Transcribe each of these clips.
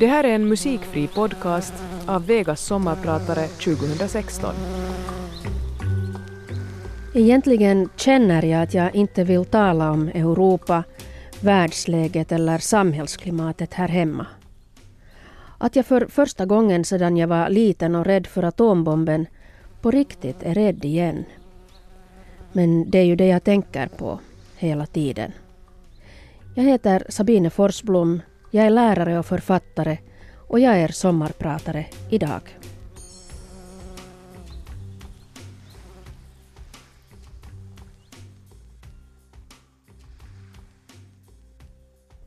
Det här är en musikfri podcast av Vegas sommarpratare 2016. Egentligen känner jag att jag inte vill tala om Europa, världsläget eller samhällsklimatet här hemma. Att jag för första gången sedan jag var liten och rädd för atombomben på riktigt är rädd igen. Men det är ju det jag tänker på hela tiden. Jag heter Sabine Forsblom, jag är lärare och författare och jag är sommarpratare idag.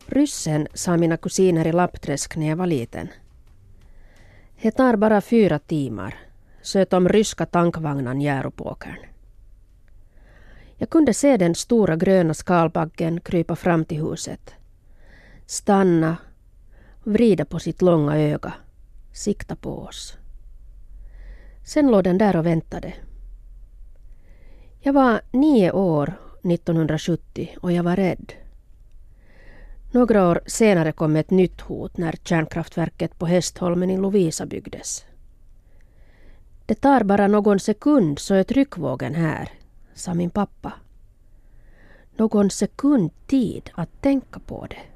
Ryssen sa mina kusiner i Lappträsk när jag var liten. Det tar bara fyra timmar, söt om ryska tankvagnan Järopåkern. Jag kunde se den stora gröna skalbaggen krypa fram till huset. Stanna, vrida på sitt långa öga, sikta på oss. Sen låg den där och väntade. Jag var nio år 1970 och jag var rädd. Några år senare kom ett nytt hot när kärnkraftverket på Hästholmen i Lovisa byggdes. Det tar bara någon sekund så är tryckvågen här, sa min pappa. Någon sekund tid att tänka på det.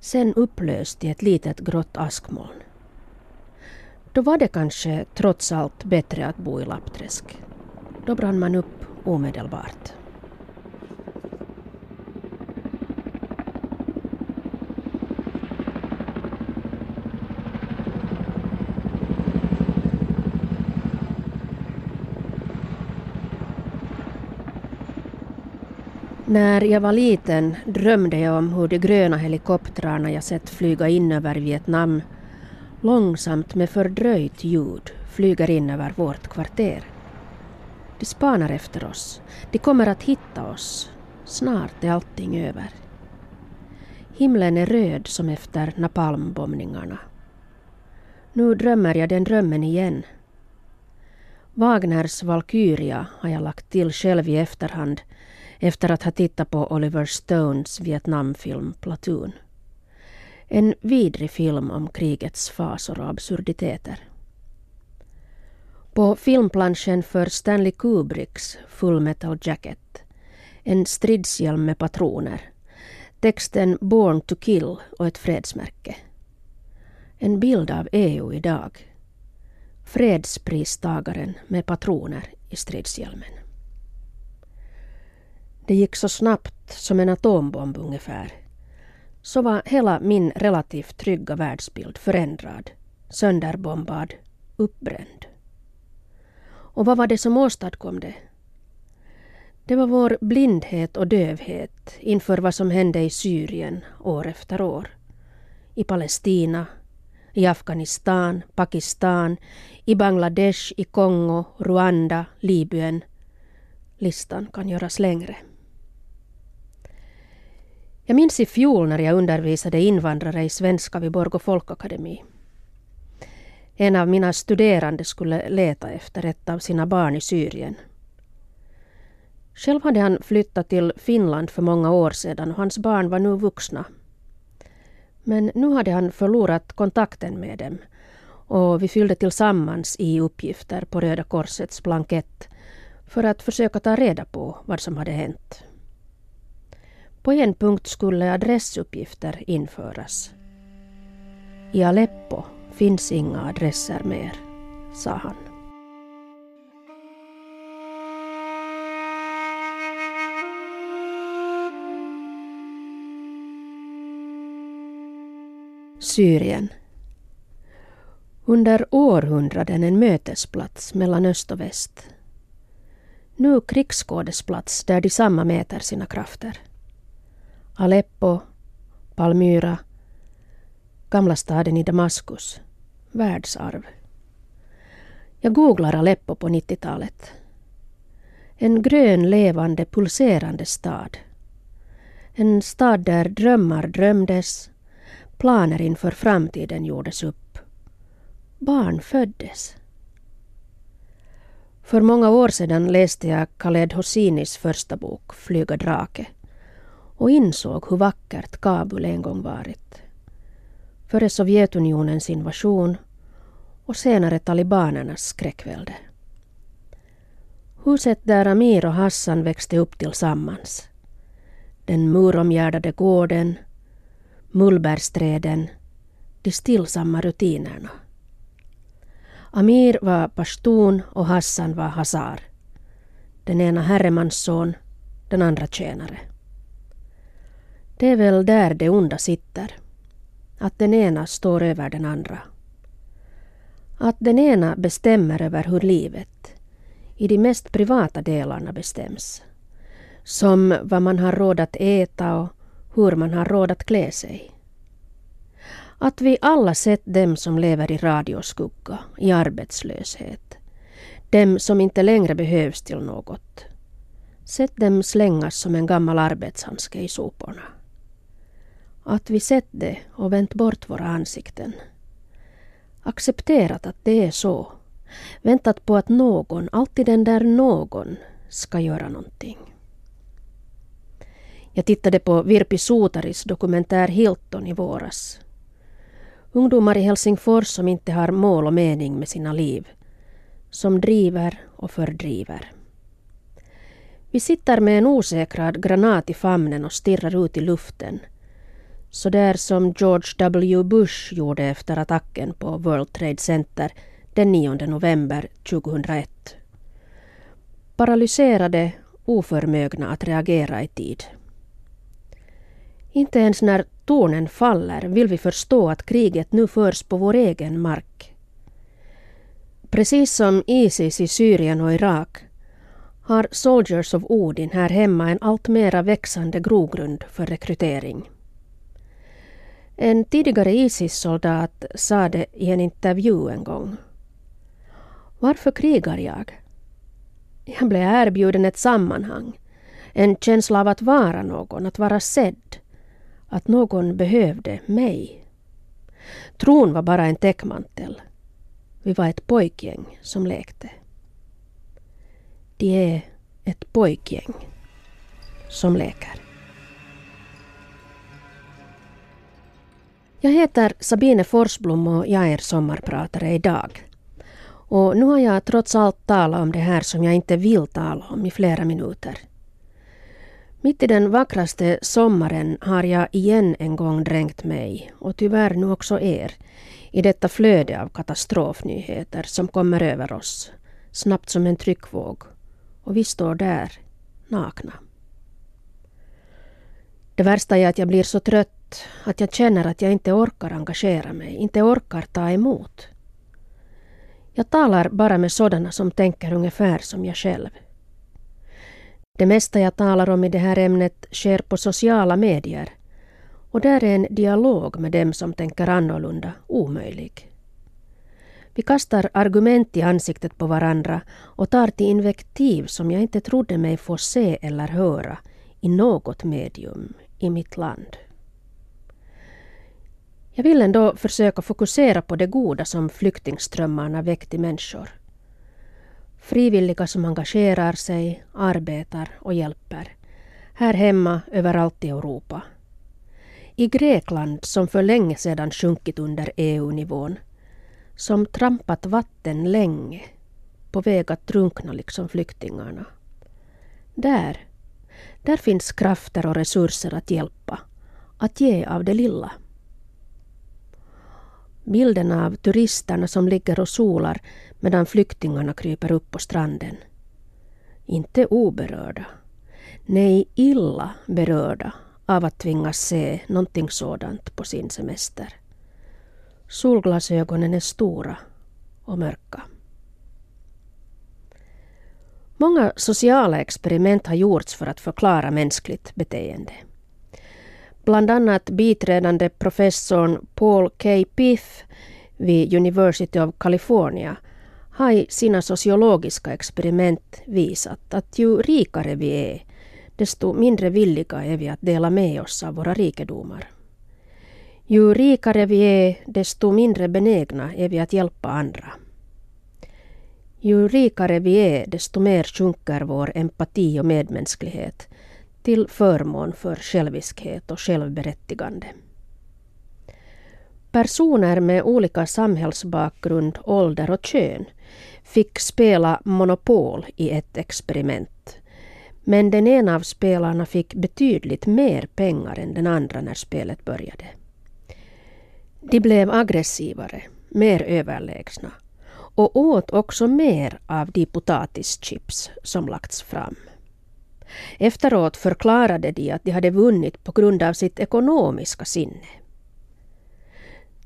Sen upplöst i ett litet grått askmoln. Då var det kanske trots allt bättre att bo i Lappträsk. Då brann man upp omedelbart. När jag var liten drömde jag om hur de gröna helikoptrarna jag sett flyga in över Vietnam långsamt med fördröjt ljud flyger in över vårt kvarter. De spanar efter oss. De kommer att hitta oss. Snart är allting över. Himlen är röd som efter napalmbombningarna. Nu drömmer jag den drömmen igen. Wagners Valkyria har jag lagt till själv i efterhand efter att ha tittat på Oliver Stones Vietnamfilm Platoon. En vidrig film om krigets fasor och absurditeter. På filmplanschen för Stanley Kubricks Full Metal Jacket en stridshjälm med patroner, texten Born to kill och ett fredsmärke. En bild av EU idag. Fredspristagaren med patroner i stridshjälmen. Det gick så snabbt som en atombomb ungefär. Så var hela min relativt trygga världsbild förändrad, sönderbombad, uppbränd. Och vad var det som åstadkom det? Det var vår blindhet och dövhet inför vad som hände i Syrien år efter år. I Palestina, i Afghanistan, Pakistan, i Bangladesh, i Kongo, Rwanda, Libyen. Listan kan göras längre. Jag minns i fjol när jag undervisade invandrare i svenska vid Borgå folkakademi. En av mina studerande skulle leta efter ett av sina barn i Syrien. Själv hade han flyttat till Finland för många år sedan och hans barn var nu vuxna. Men nu hade han förlorat kontakten med dem och vi fyllde tillsammans i uppgifter på Röda Korsets blankett för att försöka ta reda på vad som hade hänt. På en punkt skulle adressuppgifter införas. I Aleppo finns inga adresser mer, sa han. Syrien. Under århundraden en mötesplats mellan öst och väst. Nu krigsskådesplats där de samma mäter sina krafter. Aleppo, Palmyra, gamla staden i Damaskus, världsarv. Jag googlar Aleppo på 90-talet. En grön, levande, pulserande stad. En stad där drömmar drömdes, planer inför framtiden gjordes upp. Barn föddes. För många år sedan läste jag Khaled Hossinis första bok Flyga drake och insåg hur vackert Kabul en gång varit. före Sovjetunionens invasion och senare talibanernas skräckvälde. Huset där Amir och Hassan växte upp tillsammans. Den muromgärdade gården, mullbärsträden, de stillsamma rutinerna. Amir var pashtun och Hassan var hasar. Den ena herremansson, den andra tjänare. Det är väl där det onda sitter. Att den ena står över den andra. Att den ena bestämmer över hur livet, i de mest privata delarna bestäms. Som vad man har råd att äta och hur man har råd att klä sig. Att vi alla sett dem som lever i radioskugga, i arbetslöshet. Dem som inte längre behövs till något. Sett dem slängas som en gammal arbetshandske i soporna. Att vi sett det och vänt bort våra ansikten. Accepterat att det är så. Väntat på att någon, alltid den där någon, ska göra någonting. Jag tittade på Virpi Sotaris dokumentär Hilton i våras. Ungdomar i Helsingfors som inte har mål och mening med sina liv. Som driver och fördriver. Vi sitter med en osäkrad granat i famnen och stirrar ut i luften. Så där som George W. Bush gjorde efter attacken på World Trade Center den 9 november 2001. Paralyserade, oförmögna att reagera i tid. Inte ens när tornen faller vill vi förstå att kriget nu förs på vår egen mark. Precis som Isis i Syrien och Irak har Soldiers of Odin här hemma en allt mera växande grogrund för rekrytering. En tidigare Isis-soldat sa det i en intervju en gång. Varför krigar jag? Jag blev erbjuden ett sammanhang, en känsla av att vara någon, att vara sedd att någon behövde mig. Tron var bara en täckmantel. Vi var ett pojkgäng som lekte. De är ett pojkgäng som leker. Jag heter Sabine Forsblom och jag är sommarpratare idag. Och nu har jag trots allt talat om det här som jag inte vill tala om i flera minuter. Mitt i den vackraste sommaren har jag igen en gång dränkt mig, och tyvärr nu också er, i detta flöde av katastrofnyheter som kommer över oss, snabbt som en tryckvåg. Och vi står där, nakna. Det värsta är att jag blir så trött att jag känner att jag inte orkar engagera mig, inte orkar ta emot. Jag talar bara med sådana som tänker ungefär som jag själv. Det mesta jag talar om i det här ämnet sker på sociala medier och där är en dialog med dem som tänker annorlunda omöjlig. Vi kastar argument i ansiktet på varandra och tar till invektiv som jag inte trodde mig få se eller höra i något medium i mitt land. Jag vill ändå försöka fokusera på det goda som flyktingströmmarna väckt i människor. Frivilliga som engagerar sig, arbetar och hjälper. Här hemma, överallt i Europa. I Grekland som för länge sedan sjunkit under EU-nivån. Som trampat vatten länge. På väg att drunkna liksom flyktingarna. Där, där finns krafter och resurser att hjälpa. Att ge av det lilla. Bilden av turisterna som ligger och solar medan flyktingarna kryper upp på stranden. Inte oberörda. Nej, illa berörda av att tvingas se någonting sådant på sin semester. Solglasögonen är stora och mörka. Många sociala experiment har gjorts för att förklara mänskligt beteende. Bland annat biträdande professorn Paul K. Piff vid University of California har i sina sociologiska experiment visat att ju rikare vi är, desto mindre villiga är vi att dela med oss av våra rikedomar. Ju rikare vi är, desto mindre benägna är vi att hjälpa andra. Ju rikare vi är, desto mer sjunker vår empati och medmänsklighet till förmån för själviskhet och självberättigande. Personer med olika samhällsbakgrund, ålder och kön fick spela Monopol i ett experiment. Men den ena av spelarna fick betydligt mer pengar än den andra när spelet började. De blev aggressivare, mer överlägsna och åt också mer av de potatischips som lagts fram. Efteråt förklarade de att de hade vunnit på grund av sitt ekonomiska sinne.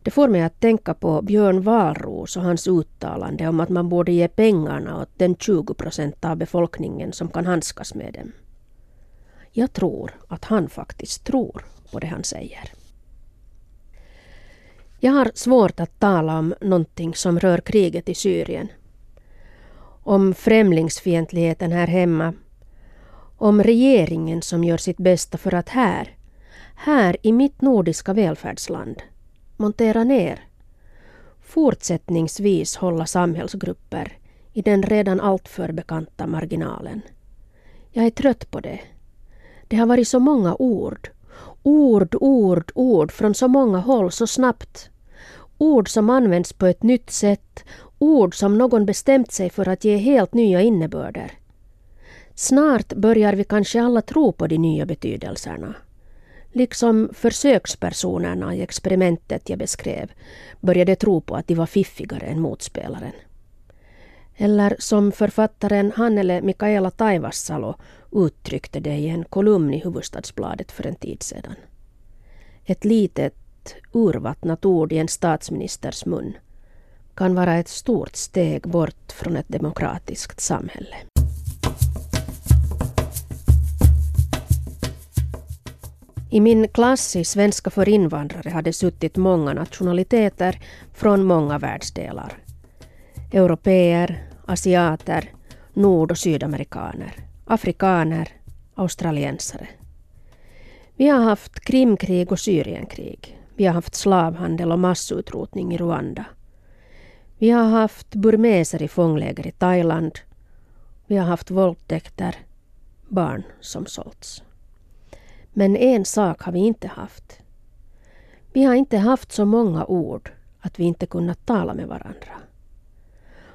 Det får mig att tänka på Björn Wahlroos och hans uttalande om att man borde ge pengarna åt den 20 procent av befolkningen som kan handskas med dem. Jag tror att han faktiskt tror på det han säger. Jag har svårt att tala om någonting som rör kriget i Syrien. Om främlingsfientligheten här hemma. Om regeringen som gör sitt bästa för att här, här i mitt nordiska välfärdsland, montera ner. Fortsättningsvis hålla samhällsgrupper i den redan alltför bekanta marginalen. Jag är trött på det. Det har varit så många ord. Ord, ord, ord från så många håll så snabbt. Ord som används på ett nytt sätt. Ord som någon bestämt sig för att ge helt nya innebörder. Snart börjar vi kanske alla tro på de nya betydelserna. Liksom försökspersonerna i experimentet jag beskrev började tro på att de var fiffigare än motspelaren. Eller som författaren Hannele Mikaela Taivassalo uttryckte det i en kolumn i Huvudstadsbladet för en tid sedan. Ett litet urvattnat ord i en statsministers mun kan vara ett stort steg bort från ett demokratiskt samhälle. I min klass i svenska för invandrare hade suttit många nationaliteter från många världsdelar. Europeer, asiater, nord och sydamerikaner, afrikaner, australiensare. Vi har haft Krimkrig och Syrienkrig. Vi har haft slavhandel och massutrotning i Rwanda. Vi har haft burmeser i fångläger i Thailand. Vi har haft våldtäkter, barn som sålts. Men en sak har vi inte haft. Vi har inte haft så många ord att vi inte kunnat tala med varandra.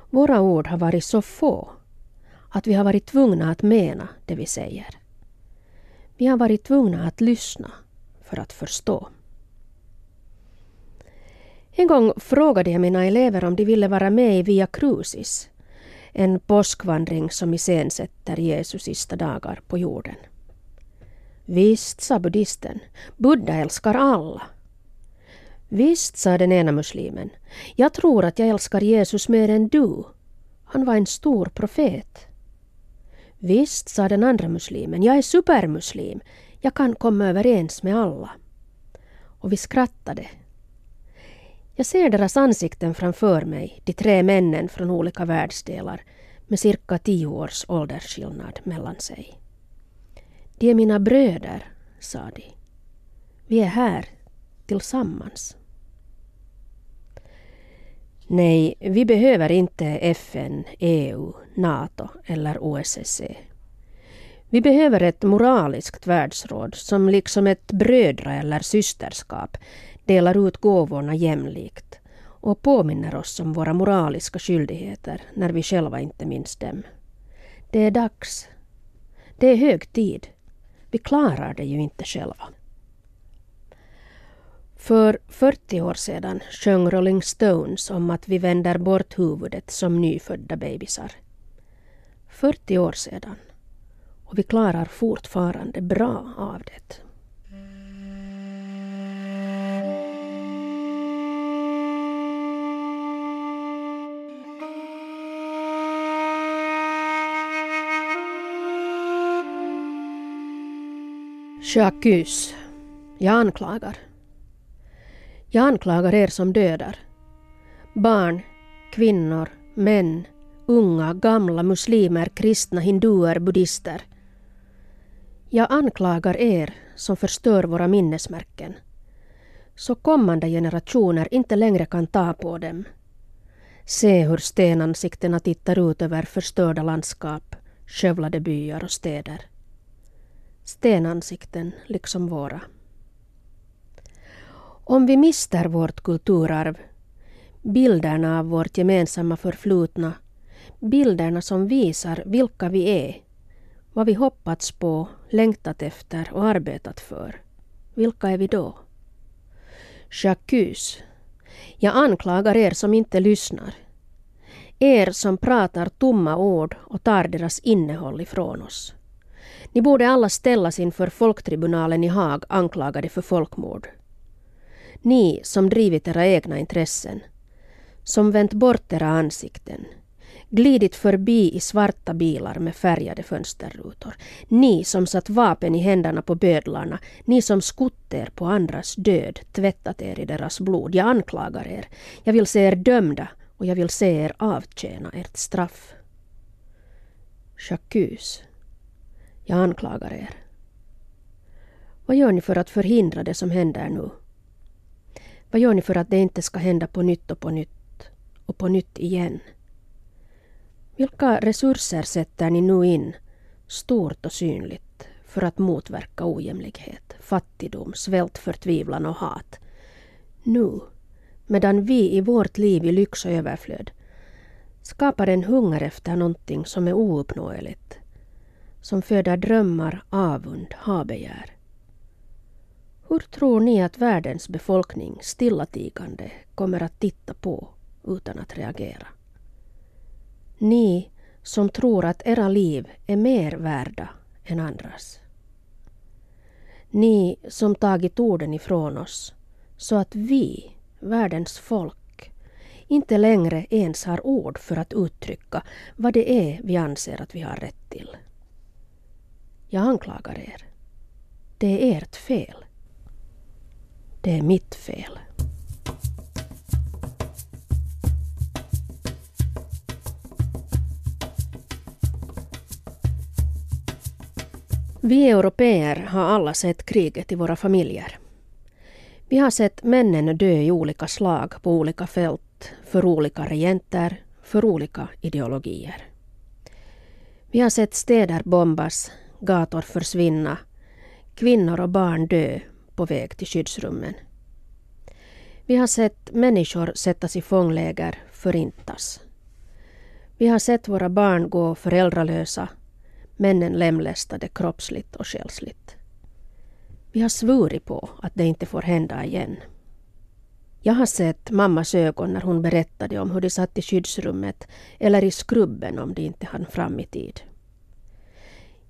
Våra ord har varit så få att vi har varit tvungna att mena det vi säger. Vi har varit tvungna att lyssna för att förstå. En gång frågade jag mina elever om de ville vara med i Via Crucis, en påskvandring som iscensätter Jesus sista dagar på jorden. Visst, sa buddhisten, Buddha älskar alla. Visst, sa den ena muslimen, jag tror att jag älskar Jesus mer än du. Han var en stor profet. Visst, sa den andra muslimen, jag är supermuslim. Jag kan komma överens med alla. Och vi skrattade jag ser deras ansikten framför mig, de tre männen från olika världsdelar med cirka tio års åldersskillnad mellan sig. De är mina bröder, sa de. Vi är här tillsammans. Nej, vi behöver inte FN, EU, NATO eller OSSE. Vi behöver ett moraliskt världsråd som liksom ett brödra eller systerskap delar ut gåvorna jämlikt och påminner oss om våra moraliska skyldigheter när vi själva inte minns dem. Det är dags. Det är hög tid. Vi klarar det ju inte själva. För 40 år sedan sjöng Rolling Stones om att vi vänder bort huvudet som nyfödda bebisar. 40 år sedan. Och vi klarar fortfarande bra av det. J'accuse. Jag anklagar. Jag anklagar er som dödar. Barn, kvinnor, män, unga, gamla, muslimer, kristna, hinduer, buddister. Jag anklagar er som förstör våra minnesmärken. Så kommande generationer inte längre kan ta på dem. Se hur stenansiktena tittar ut över förstörda landskap, skövlade byar och städer stenansikten liksom våra. Om vi mister vårt kulturarv, bilderna av vårt gemensamma förflutna, bilderna som visar vilka vi är, vad vi hoppats på, längtat efter och arbetat för, vilka är vi då? Jacques, jag anklagar er som inte lyssnar. Er som pratar tomma ord och tar deras innehåll ifrån oss. Ni borde alla ställas inför folktribunalen i Haag anklagade för folkmord. Ni som drivit era egna intressen, som vänt bort era ansikten, glidit förbi i svarta bilar med färgade fönsterrutor. Ni som satt vapen i händerna på bödlarna, ni som skott er på andras död, tvättat er i deras blod. Jag anklagar er. Jag vill se er dömda och jag vill se er avtjäna ert straff. Jacques, jag anklagar er. Vad gör ni för att förhindra det som händer nu? Vad gör ni för att det inte ska hända på nytt och på nytt och på nytt igen? Vilka resurser sätter ni nu in, stort och synligt, för att motverka ojämlikhet, fattigdom, svält, förtvivlan och hat? Nu, medan vi i vårt liv i lyx och överflöd skapar en hunger efter någonting som är ouppnåeligt, som föder drömmar, avund, habegär. Hur tror ni att världens befolkning stillatigande kommer att titta på utan att reagera? Ni som tror att era liv är mer värda än andras. Ni som tagit orden ifrån oss så att vi, världens folk, inte längre ens har ord för att uttrycka vad det är vi anser att vi har rätt till. Jag anklagar er. Det är ert fel. Det är mitt fel. Vi europeer har alla sett kriget i våra familjer. Vi har sett männen dö i olika slag på olika fält, för olika regenter, för olika ideologier. Vi har sett städer bombas, gator försvinna, kvinnor och barn dö på väg till skyddsrummen. Vi har sett människor sättas i fångläger, förintas. Vi har sett våra barn gå föräldralösa männen lemlästade kroppsligt och själsligt. Vi har svurit på att det inte får hända igen. Jag har sett mammas ögon när hon berättade om hur de satt i skyddsrummet eller i skrubben om de inte hann fram i tid.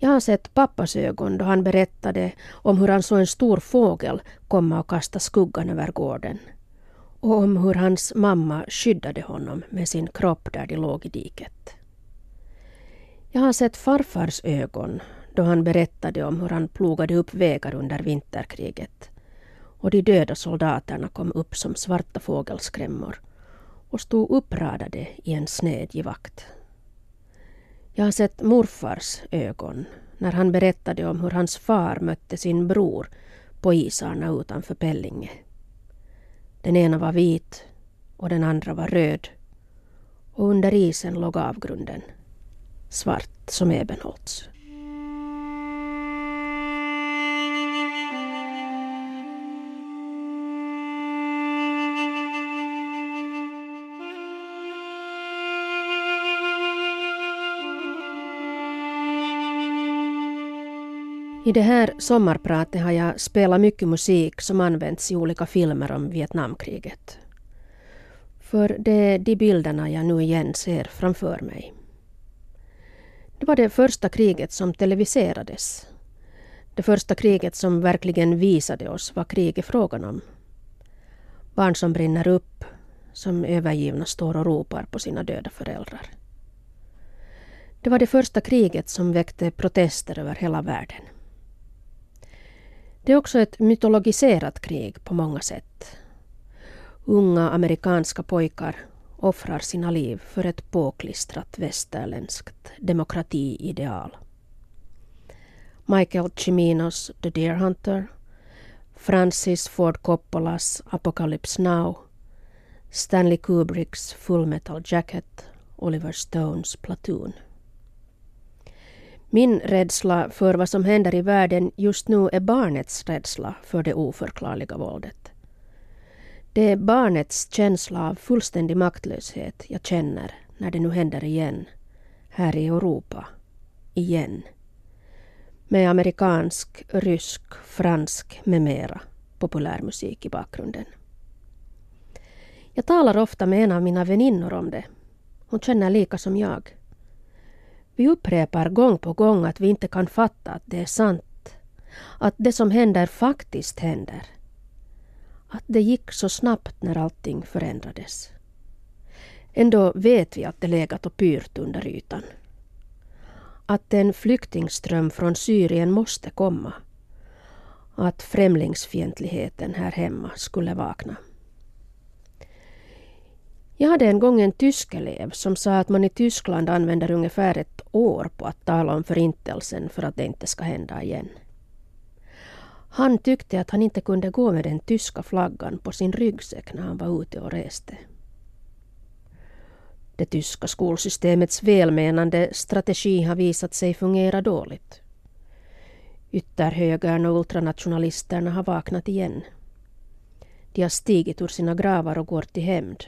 Jag har sett pappas ögon då han berättade om hur han såg en stor fågel komma och kasta skuggan över gården och om hur hans mamma skyddade honom med sin kropp där de låg i diket. Jag har sett farfars ögon då han berättade om hur han plogade upp vägar under vinterkriget och de döda soldaterna kom upp som svarta fågelskrämmor och stod uppradade i en sned givakt. Jag har sett morfars ögon när han berättade om hur hans far mötte sin bror på isarna utanför Pellinge. Den ena var vit och den andra var röd och under isen låg avgrunden svart som ebenholts. I det här sommarpratet har jag spelat mycket musik som använts i olika filmer om Vietnamkriget. För det är de bilderna jag nu igen ser framför mig. Det var det första kriget som televiserades. Det första kriget som verkligen visade oss vad krig är frågan om. Barn som brinner upp, som övergivna står och ropar på sina döda föräldrar. Det var det första kriget som väckte protester över hela världen. Det är också ett mytologiserat krig på många sätt. Unga amerikanska pojkar offrar sina liv för ett påklistrat västerländskt demokratiideal. Michael Ciminos The Deer Hunter, Francis Ford Coppolas Apocalypse Now, Stanley Kubricks Full Metal Jacket, Oliver Stones Platoon. Min rädsla för vad som händer i världen just nu är barnets rädsla för det oförklarliga våldet. Det är barnets känsla av fullständig maktlöshet jag känner när det nu händer igen, här i Europa. Igen. Med amerikansk, rysk, fransk med mera populärmusik i bakgrunden. Jag talar ofta med en av mina väninnor om det. Hon känner lika som jag. Vi upprepar gång på gång att vi inte kan fatta att det är sant. Att det som händer faktiskt händer. Att det gick så snabbt när allting förändrades. Ändå vet vi att det legat och pyrt under ytan. Att en flyktingström från Syrien måste komma. Att främlingsfientligheten här hemma skulle vakna. Jag hade en gång en tysk elev som sa att man i Tyskland använder ungefär ett år på att tala om förintelsen för att det inte ska hända igen. Han tyckte att han inte kunde gå med den tyska flaggan på sin ryggsäck när han var ute och reste. Det tyska skolsystemets välmenande strategi har visat sig fungera dåligt. Ytterhögern och ultranationalisterna har vaknat igen. De har stigit ur sina gravar och går till hämnd.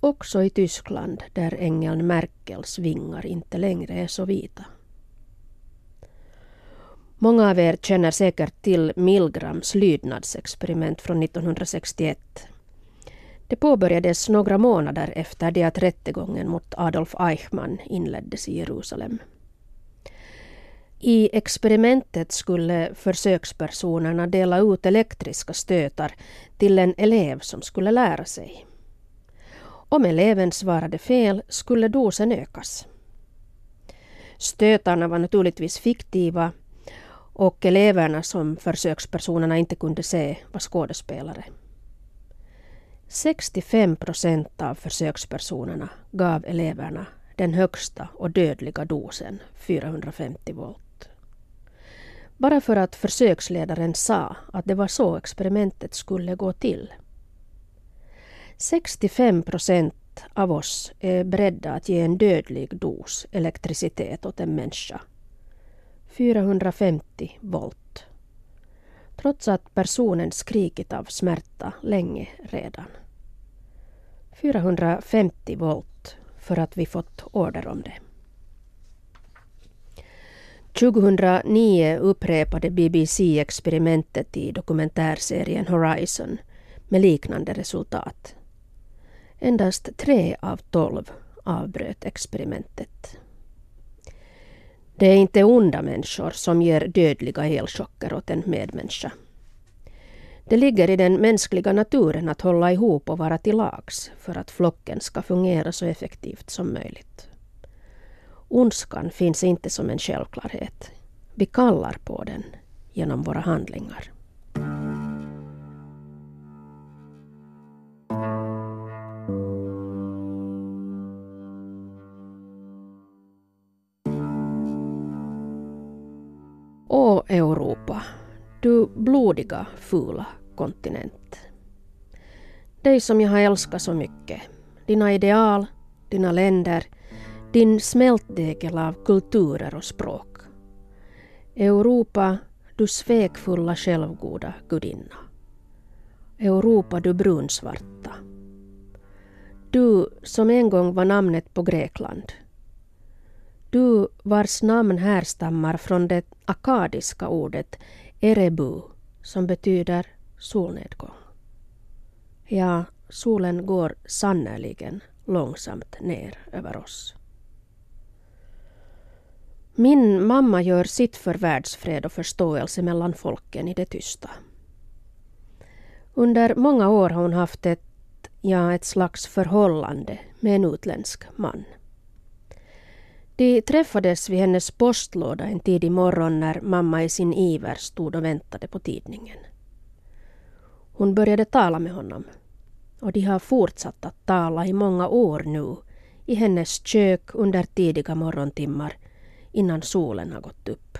Också i Tyskland där ängeln Merkels vingar inte längre är så vita. Många av er känner säkert till Milgrams lydnadsexperiment från 1961. Det påbörjades några månader efter det att rättegången mot Adolf Eichmann inleddes i Jerusalem. I experimentet skulle försökspersonerna dela ut elektriska stötar till en elev som skulle lära sig. Om eleven svarade fel skulle dosen ökas. Stötarna var naturligtvis fiktiva och eleverna som försökspersonerna inte kunde se var skådespelare. 65 procent av försökspersonerna gav eleverna den högsta och dödliga dosen, 450 volt. Bara för att försöksledaren sa att det var så experimentet skulle gå till. 65 procent av oss är beredda att ge en dödlig dos elektricitet åt en människa 450 volt. Trots att personen skrikit av smärta länge redan. 450 volt för att vi fått order om det. 2009 upprepade BBC experimentet i dokumentärserien Horizon med liknande resultat. Endast tre av tolv avbröt experimentet. Det är inte onda människor som ger dödliga elchocker åt en medmänniska. Det ligger i den mänskliga naturen att hålla ihop och vara till lags för att flocken ska fungera så effektivt som möjligt. Ondskan finns inte som en självklarhet. Vi kallar på den genom våra handlingar. Blodiga, fula kontinent. Dig som jag har älskat så mycket. Dina ideal, dina länder, din smältdegel av kulturer och språk. Europa, du svekfulla självgoda gudinna. Europa, du brunsvarta. Du som en gång var namnet på Grekland du vars namn härstammar från det akadiska ordet erebu som betyder solnedgång. Ja, solen går sannerligen långsamt ner över oss. Min mamma gör sitt för världsfred och förståelse mellan folken i det tysta. Under många år har hon haft ett, ja, ett slags förhållande med en utländsk man. De träffades vid hennes postlåda en tidig morgon när mamma i sin iver stod och väntade på tidningen. Hon började tala med honom och de har fortsatt att tala i många år nu i hennes kök under tidiga morgontimmar innan solen har gått upp.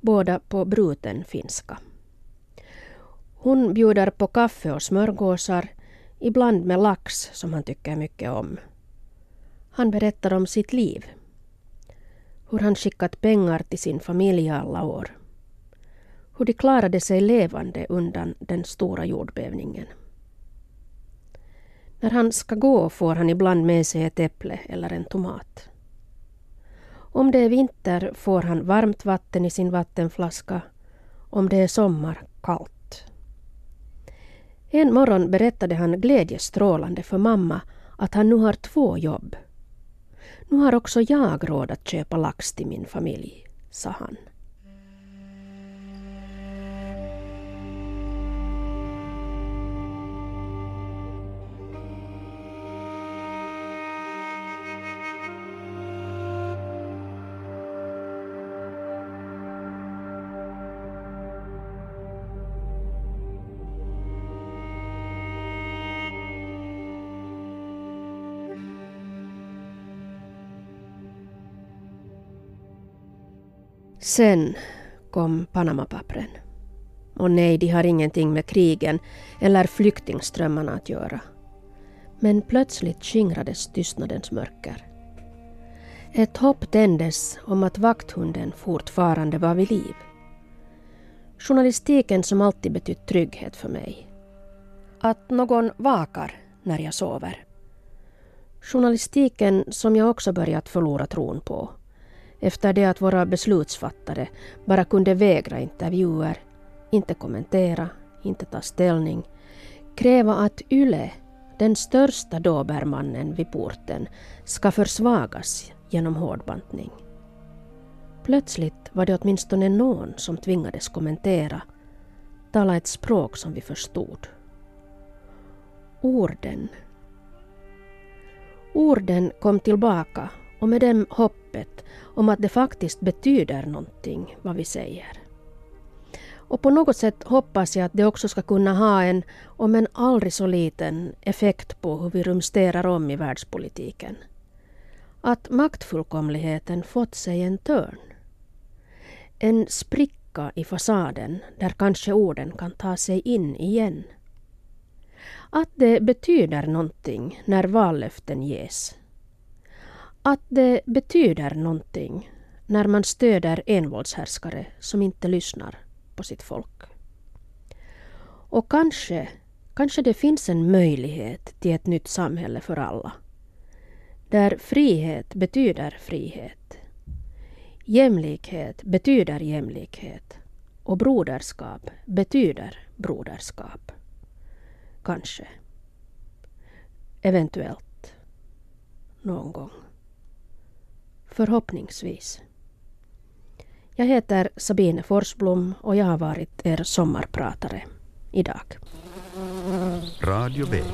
Båda på bruten finska. Hon bjuder på kaffe och smörgåsar, ibland med lax som han tycker mycket om. Han berättar om sitt liv hur han skickat pengar till sin familj alla år. Hur de klarade sig levande undan den stora jordbävningen. När han ska gå får han ibland med sig ett äpple eller en tomat. Om det är vinter får han varmt vatten i sin vattenflaska. Om det är sommar kallt. En morgon berättade han glädjestrålande för mamma att han nu har två jobb. Nu har också jag råd att köpa lax till min familj, sa han. Sen kom Panamapappren. Och nej, de har ingenting med krigen eller flyktingströmmarna att göra. Men plötsligt skingrades tystnadens mörker. Ett hopp tändes om att vakthunden fortfarande var vid liv. Journalistiken som alltid betytt trygghet för mig. Att någon vakar när jag sover. Journalistiken som jag också börjat förlora tron på efter det att våra beslutsfattare bara kunde vägra intervjuer, inte kommentera, inte ta ställning, kräva att YLE, den största dobermannen vid porten, ska försvagas genom hårdbantning. Plötsligt var det åtminstone någon som tvingades kommentera, tala ett språk som vi förstod. Orden. Orden kom tillbaka och med dem hoppet om att det faktiskt betyder någonting vad vi säger. Och på något sätt hoppas jag att det också ska kunna ha en, om en aldrig så liten, effekt på hur vi rumsterar om i världspolitiken. Att maktfullkomligheten fått sig en törn. En spricka i fasaden där kanske orden kan ta sig in igen. Att det betyder någonting när vallöften ges att det betyder någonting när man stöder envåldshärskare som inte lyssnar på sitt folk. Och kanske, kanske det finns en möjlighet till ett nytt samhälle för alla. Där frihet betyder frihet. Jämlikhet betyder jämlikhet. Och broderskap betyder broderskap. Kanske. Eventuellt. Någon gång. Förhoppningsvis. Jag heter Sabine Forsblom och jag har varit er sommarpratare idag. Radio Vega.